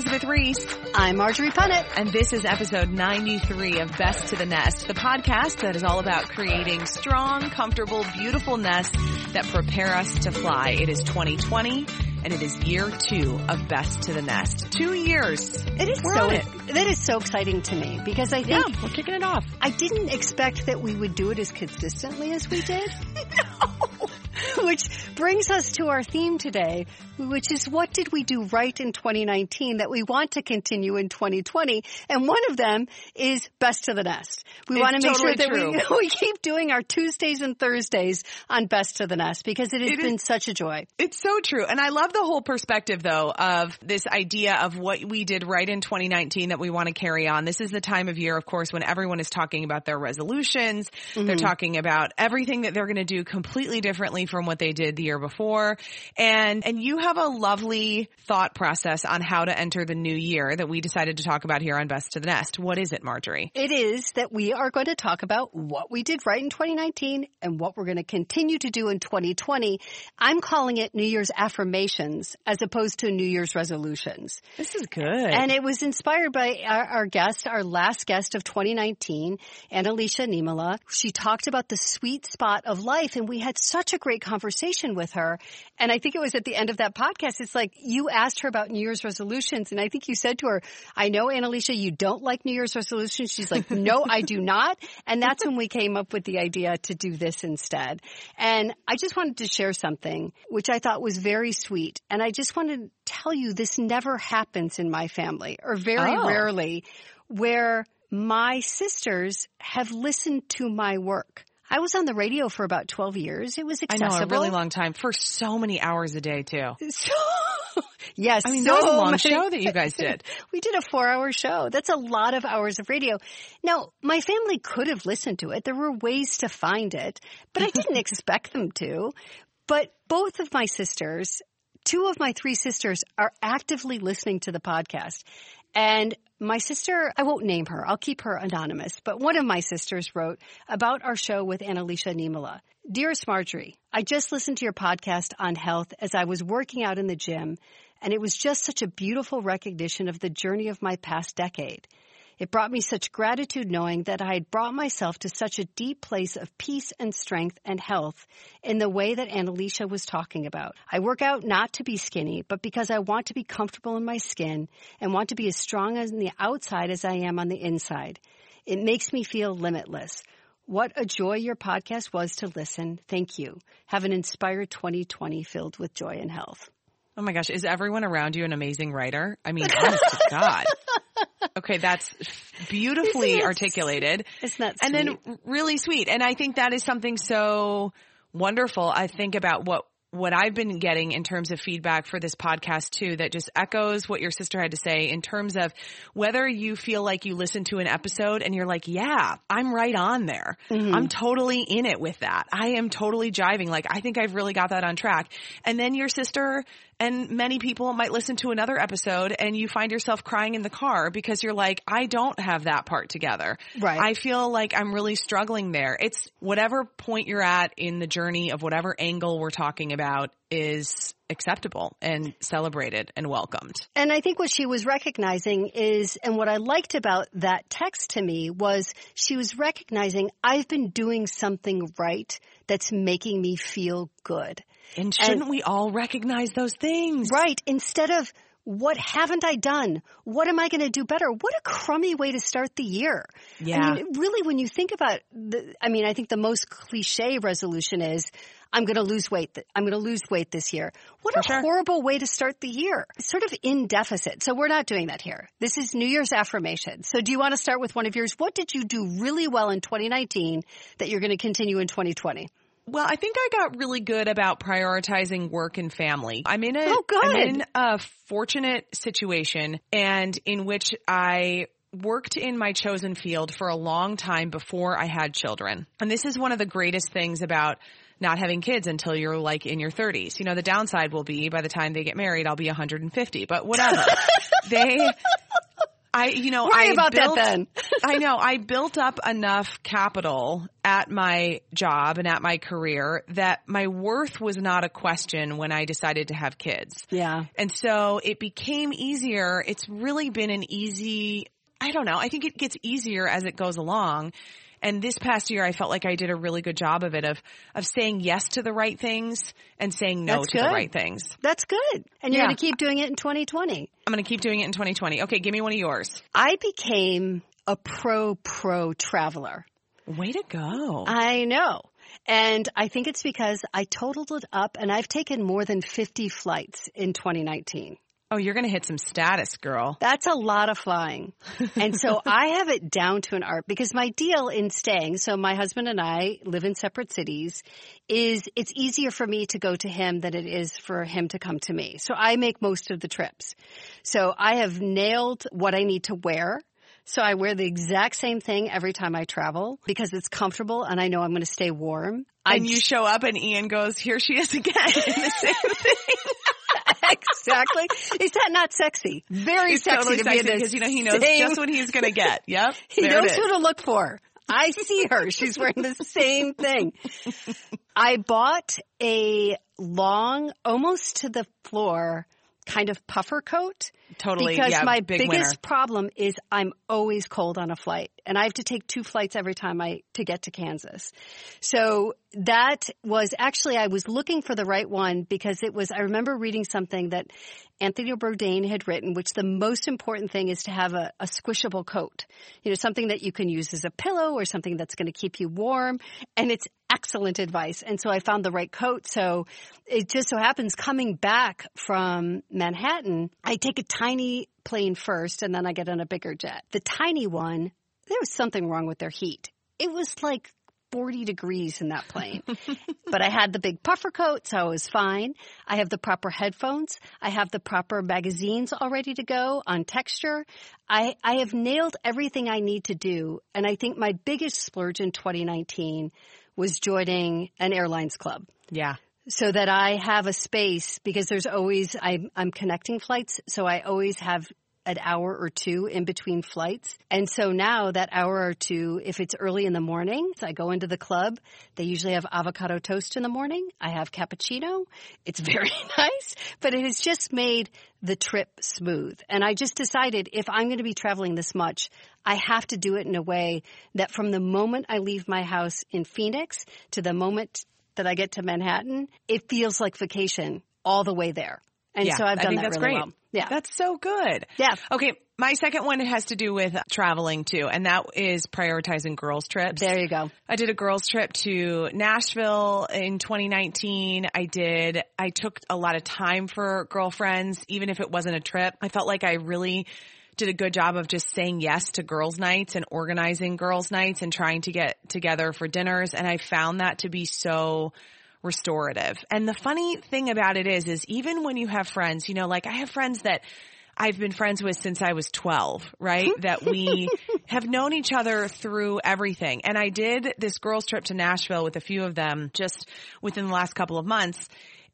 Elizabeth Reese. I'm Marjorie Punnett. And this is episode 93 of Best to the Nest, the podcast that is all about creating strong, comfortable, beautiful nests that prepare us to fly. It is 2020 and it is year two of Best to the Nest. Two years. It is We're so it. that is so exciting to me because I Yeah, think we're kicking it off. I didn't expect that we would do it as consistently as we did. Which brings us to our theme today, which is what did we do right in 2019 that we want to continue in 2020? And one of them is Best to the Nest. We It's want to make totally sure that we, we keep doing our Tuesdays and Thursdays on Best to the Nest because it has It is- been such a joy. It's so true. And I love the whole perspective though of this idea of what we did right in 2019 that we want to carry on. This is the time of year, of course, when everyone is talking about their resolutions. They're mm-hmm. talking about everything that they're going to do completely differently from what they did the year before. And, and you have a lovely thought process on how to enter the new year that we decided to talk about here on Best to the Nest. What is it, Marjorie? It is that we are going to talk about what we did right in 2019 and what we're going to continue to do in 2020. I'm calling it New Year's affirmations as opposed to New Year's resolutions. This is good. And it was inspired by our, our guest, our last guest of 2019, Annalisa Nimala. She talked about the sweet spot of life and we had such a great conversation with her. And I think it was at the end of that podcast, it's like you asked her about New Year's resolutions and I think you said to her, I know Annalisa, you don't like New Year's resolutions. She's like, no, I do not. And that's when we came up with the idea to do this instead. And I just wanted to share something which I thought was very sweet. And I just wanted to tell you this never happens in my family or very Oh. rarely where my sisters have listened to my work. I was on the radio for about 12 years. It was I know accessible. a really long time for so many hours a day too. So, yes, I mean, so that was a long many- show that you guys did. we did a four hour show. That's a lot of hours of radio. Now, my family could have listened to it. There were ways to find it, but I didn't expect them to. But both of my sisters, two of my three sisters are actively listening to the podcast. And my sister, I won't name her, I'll keep her anonymous, but one of my sisters wrote about our show with Annalisa Nimala. Dearest Marjorie, I just listened to your podcast on health as I was working out in the gym, and it was just such a beautiful recognition of the journey of my past decade. It brought me such gratitude knowing that I had brought myself to such a deep place of peace and strength and health in the way that Annalisa was talking about. I work out not to be skinny, but because I want to be comfortable in my skin and want to be as strong on the outside as I am on the inside. It makes me feel limitless. What a joy your podcast was to listen. Thank you. Have an inspired 2020 filled with joy and health. Oh my gosh, is everyone around you an amazing writer? I mean, honest to God. Okay, that's beautifully it- articulated. Isn't that and then really sweet. And I think that is something so wonderful. I think about what what I've been getting in terms of feedback for this podcast too, that just echoes what your sister had to say in terms of whether you feel like you listen to an episode and you're like, yeah, I'm right on there. Mm-hmm. I'm totally in it with that. I am totally jiving. Like, I think I've really got that on track. And then your sister and many people might listen to another episode and you find yourself crying in the car because you're like, I don't have that part together. Right. I feel like I'm really struggling there. It's whatever point you're at in the journey of whatever angle we're talking about is acceptable and celebrated and welcomed. And I think what she was recognizing is, and what I liked about that text to me was she was recognizing I've been doing something right that's making me feel good. And shouldn't we all recognize those things? Right. Instead of, what haven't I done? What am I going to do better? What a crummy way to start the year. Yeah. I mean, really, when you think about the, I mean, I think the most cliche resolution is, I'm going to lose weight. th- I'm going to lose weight this year. What a sure. horrible way to start the year. Sort of in deficit. So we're not doing that here. This is New Year's affirmation. So do you want to start with one of yours? What did you do really well in 2019 that you're going to continue in 2020? Well, I think I got really good about prioritizing work and family. I'm in a, Oh, good. I'm in a fortunate situation and in which I worked in my chosen field for a long time before I had children. And this is one of the greatest things about not having kids until you're like in your 30s. You know, the downside will be by the time they get married, I'll be 150, but whatever. they, I, you know, Worry I about that then. I know. I built up enough capital at my job and at my career that my worth was not a question when I decided to have kids. Yeah. And so it became easier. It's really been an easy, I don't know. I think it gets easier as it goes along. And this past year, I felt like I did a really good job of it, of, of saying yes to the right things and saying no That's to the right things. That's good. And you're Yeah. going to keep doing it in 2020. I'm going to keep doing it in 2020. Okay, give me one of yours. I became a pro pro traveler. Way to go. I know. And I think it's because I totaled it up and I've taken more than 50 flights in 2019. Oh, you're going to hit some status, girl. That's a lot of flying. And so I have it down to an art because my deal in staying, so my husband and I live in separate cities, is it's easier for me to go to him than it is for him to come to me. So I make most of the trips. So I have nailed what I need to wear. So I wear the exact same thing every time I travel because it's comfortable and I know I'm going to stay warm. And you show up and Ian goes, here she is again in the same thing. Exactly. Is that not sexy? Very sexy totally to be sexy in this because, you know, he knows same- just what he's going to get. Yep. He knows who to look for. I see her. She's wearing the same thing. I bought a long, almost to the floor kind of puffer coat. Totally, Because yeah, my big biggest winner. problem is I'm always cold on a flight and I have to take two flights every time I, to get to Kansas. So that was actually, I was looking for the right one because it was, I remember reading something that Anthony Bourdain had written, which the most important thing is to have a, a squishable coat. You know, something that you can use as a pillow or something that's going to keep you warm. And it's excellent advice. And so I found the right coat. So it just so happens coming back from Manhattan, I take a tiny plane first and then I get on a bigger jet. The tiny one, there was something wrong with their heat. It was like 40 degrees in that plane. but I had the big puffer coat, so I was fine. I have the proper headphones. I have the proper magazines all ready to go on Texture. I, I have nailed everything I need to do. And I think my biggest splurge in 2019 was joining an airlines club Yeah. So that I have a space because there's always I'm I'm connecting flights, so I always have an hour or two in between flights. And so now that hour or two, if it's early in the morning, so I go into the club. They usually have avocado toast in the morning. I have cappuccino. It's very nice, but it has just made the trip smooth. And I just decided if I'm going to be traveling this much, I have to do it in a way that from the moment I leave my house in Phoenix to the moment that I get to Manhattan, it feels like vacation all the way there. And yeah. so I've done that that's really great. well. Yeah. That's so good. Yeah. Okay. My second one has to do with traveling too, and that is prioritizing girls trips. there you go. I did a girls trip to Nashville in 2019. I did, I took a lot of time for girlfriends, even if it wasn't a trip. I felt like I really did a good job of just saying yes to girls nights and organizing girls nights and trying to get together for dinners. And I found that to be so restorative. And the funny thing about it is, is even when you have friends, you know, like I have friends that I've been friends with since I was 12, right? that we have known each other through everything. And I did this girls trip to Nashville with a few of them just within the last couple of months.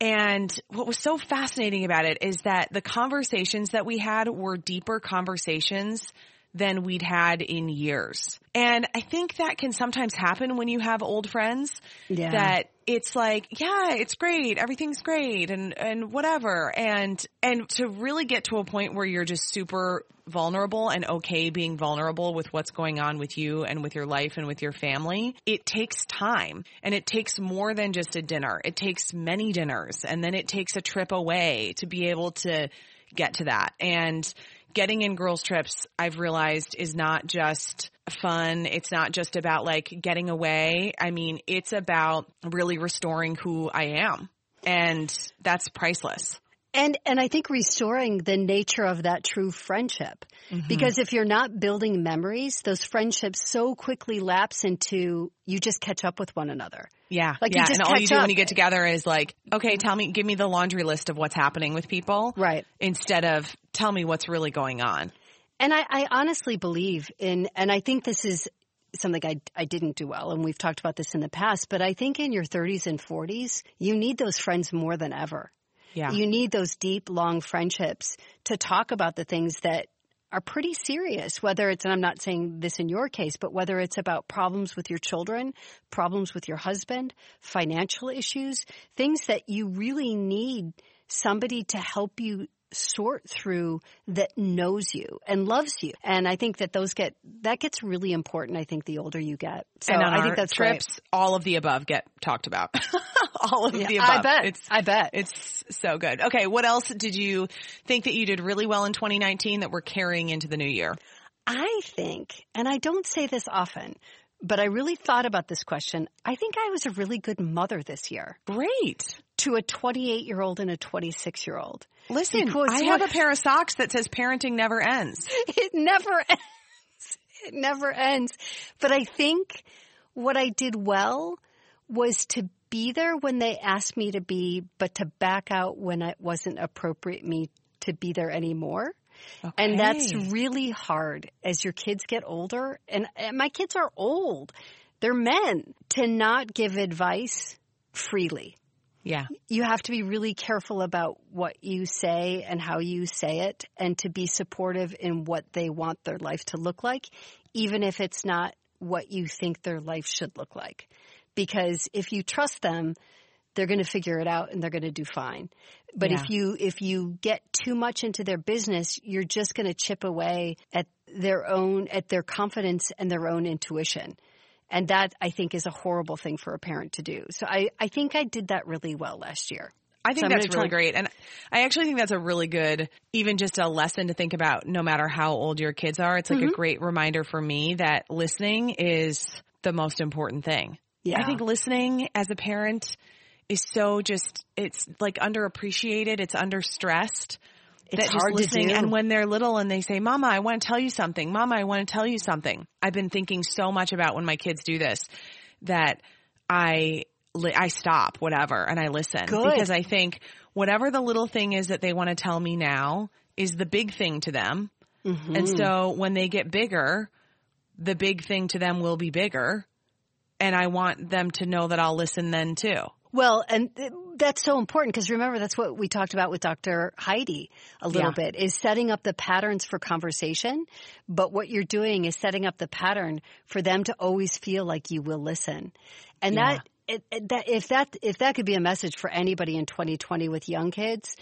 And what was so fascinating about it is that the conversations that we had were deeper conversations than we'd had in years. And I think that can sometimes happen when you have old friends Yeah. that it's like, yeah, it's great. Everything's great and, and whatever. And, and to really get to a point where you're just super vulnerable and okay being vulnerable with what's going on with you and with your life and with your family, it takes time and it takes more than just a dinner. It takes many dinners and then it takes a trip away to be able to get to that. And getting in girls trips, I've realized is not just fun. It's not just about like getting away. I mean, it's about really restoring who I am. And that's priceless. And and I think restoring the nature of that true friendship. Mm-hmm. Because if you're not building memories, those friendships so quickly lapse into you just catch up with one another. Yeah. Like, you yeah. just and all you do up. when you get together is like, okay, tell me, give me the laundry list of what's happening with people. Right. Instead of tell me what's really going on. And I, I honestly believe in, and I think this is something I, I didn't do well, and we've talked about this in the past, but I think in your 30s and 40s, you need those friends more than ever. Yeah. You need those deep, long friendships to talk about the things that are pretty serious, whether it's, and I'm not saying this in your case, but whether it's about problems with your children, problems with your husband, financial issues, things that you really need somebody to help you sort through that knows you and loves you. And I think that those get, that gets really important, I think, the older you get. So and I think that's great. trips, all of the above get talked about. all of the above. I bet. It's, I bet. It's so good. Okay. What else did you think that you did really well in 2019 that we're carrying into the new year? I think, and I don't say this often, but I really thought about this question. I think I was a really good mother this year Great. To a 28 year old and a 26 year old. Listen, Because I have a pair of socks that says parenting never ends. It never ends. It never ends. But I think what I did well was to be there when they asked me to be, but to back out when it wasn't appropriate me to be there anymore. And that's really hard as your kids get older. And, and my kids are old. They're men to not give advice freely. Yeah. You have to be really careful about what you say and how you say it and to be supportive in what they want their life to look like, even if it's not what you think their life should look like. Because if you trust them, they're going to figure it out and they're going to do fine. But Yeah. if you if you get too much into their business, you're just going to chip away at their own at their confidence and their own intuition. And that I think is a horrible thing for a parent to do. So I, I think I did that really well last year. I think So that's really try- great. And I actually think that's a really good, even just a lesson to think about no matter how old your kids are. It's like Mm-hmm. a great reminder for me that listening is the most important thing. Yeah. I think listening as a parent is so just, it's like underappreciated. It's understressed. It's that just hard to listening. do. And when they're little and they say, Mama, I want to tell you something. Mama, I want to tell you something. I've been thinking so much about when my kids do this that I, I stop whatever and I listen Good. because I think whatever the little thing is that they want to tell me now is the big thing to them. Mm-hmm. And so when they get bigger, the big thing to them will be bigger. And I want them to know that I'll listen then too. Well, and that's so important because remember that's what we talked about with Dr. Heidi a little Yeah. bit is setting up the patterns for conversation. But what you're doing is setting up the pattern for them to always feel like you will listen. And Yeah. that, it, it- that, if that, if that could be a message for anybody in 2020 with young kids,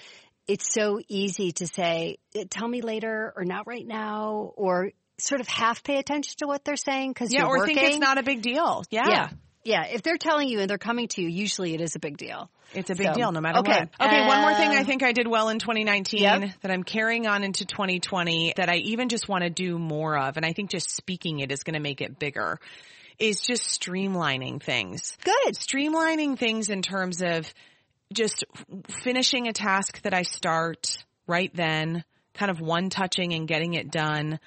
it's so easy to say, "Eh, tell me later or not right now or sort of half pay attention to what they're saying because Yeah. Or working. think it's not a big deal. Yeah. Yeah. Yeah. If they're telling you and they're coming to you, usually it is a big deal. It's a big So, deal no matter okay. what. Okay, one more thing Uh, I think I did well in 2019 Yep. that I'm carrying on into 2020 that I even just want to do more of and I think just speaking it is going to make it bigger is just streamlining things. Good. Streamlining things in terms of just finishing a task that I start right then, kind of one touching and getting it done.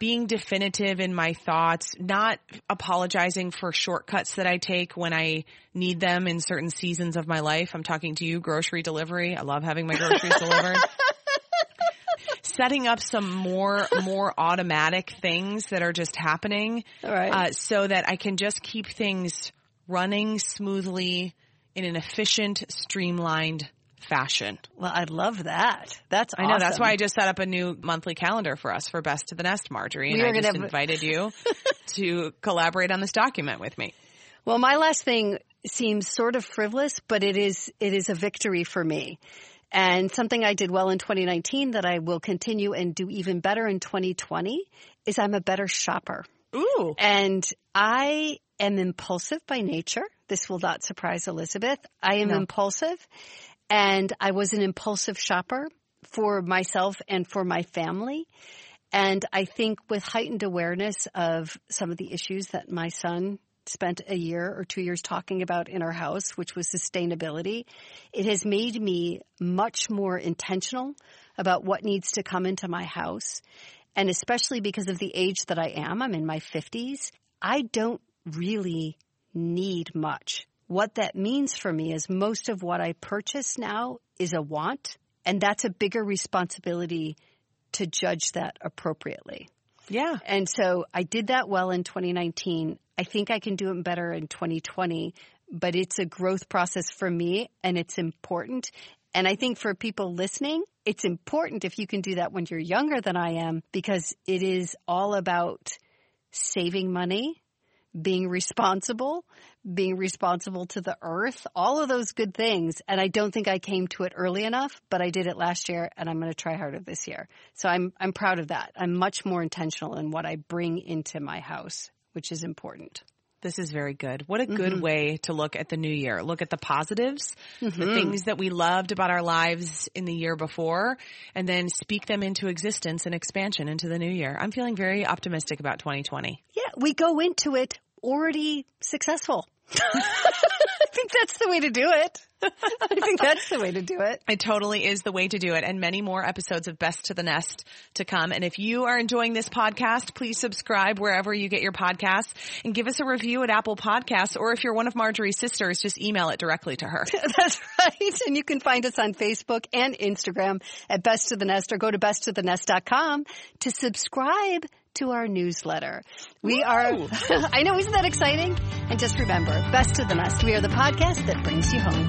Being definitive in my thoughts, not apologizing for shortcuts that I take when I need them in certain seasons of my life. I'm talking to you, grocery delivery. I love having my groceries delivered. Setting up some more, more automatic things that are just happening. All right. Uh, so that I can just keep things running smoothly in an efficient, streamlined fashion. Well, I love that. That's I know that's why I just set up a new monthly calendar for us for Best of the Nest, Marjorie, and We I just have- invited you to collaborate on this document with me. Well, my last thing seems sort of frivolous, but it is it is a victory for me. And something I did well in 2019 that I will continue and do even better in 2020 is I'm a better shopper. Ooh, And I am impulsive by nature. This will not surprise Elizabeth. I am No. impulsive and I was an impulsive shopper for myself and for my family. And I think with heightened awareness of some of the issues that my son spent a year or two years talking about in our house, which was sustainability, it has made me much more intentional about what needs to come into my house. And especially because of the age that I am, I'm in my 50s, I don't really need much. What that means for me is most of what I purchase now is a want, and that's a bigger responsibility to judge that appropriately. yeah. And so I did that well in 2019. I think I can do it better in 2020, but it's a growth process for me and it's important. And I think for people listening, it's important if you can do that when you're younger than I am because it is all about saving money, being responsible, being responsible to the earth, all of those good things. And I don't think I came to it early enough, but I did it last year and I'm going to try harder this year. So I'm, I'm proud of that. I'm much more intentional in what I bring into my house, which is important. This is very good. What a good Mm-hmm. way to look at the new year. Look at the positives, the things that we loved about our lives in the year before, and then speak them into existence and expansion into the new year. I'm feeling very optimistic about 2020. Yeah, we go into it already successful. I think that's the way to do it. I think that's the way to do it. It totally is the way to do it and many more episodes of Best to the Nest to come. And if you are enjoying this podcast, please subscribe wherever you get your podcasts and give us a review at Apple Podcasts. Or if you're one of Marjorie's sisters, just email it directly to her. That's right. And you can find us on Facebook and Instagram at Best of the Nest or go to bestofthenest.com to subscribe to our newsletter. We are, I know, isn't that exciting? And just remember, Best of the best. We are the podcast that brings you home.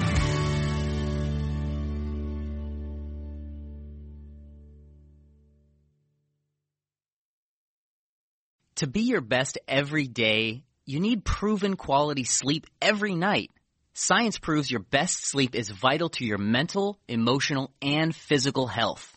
To be your best every day, you need proven quality sleep every night. Science proves your best sleep is vital to your mental, emotional, and physical health.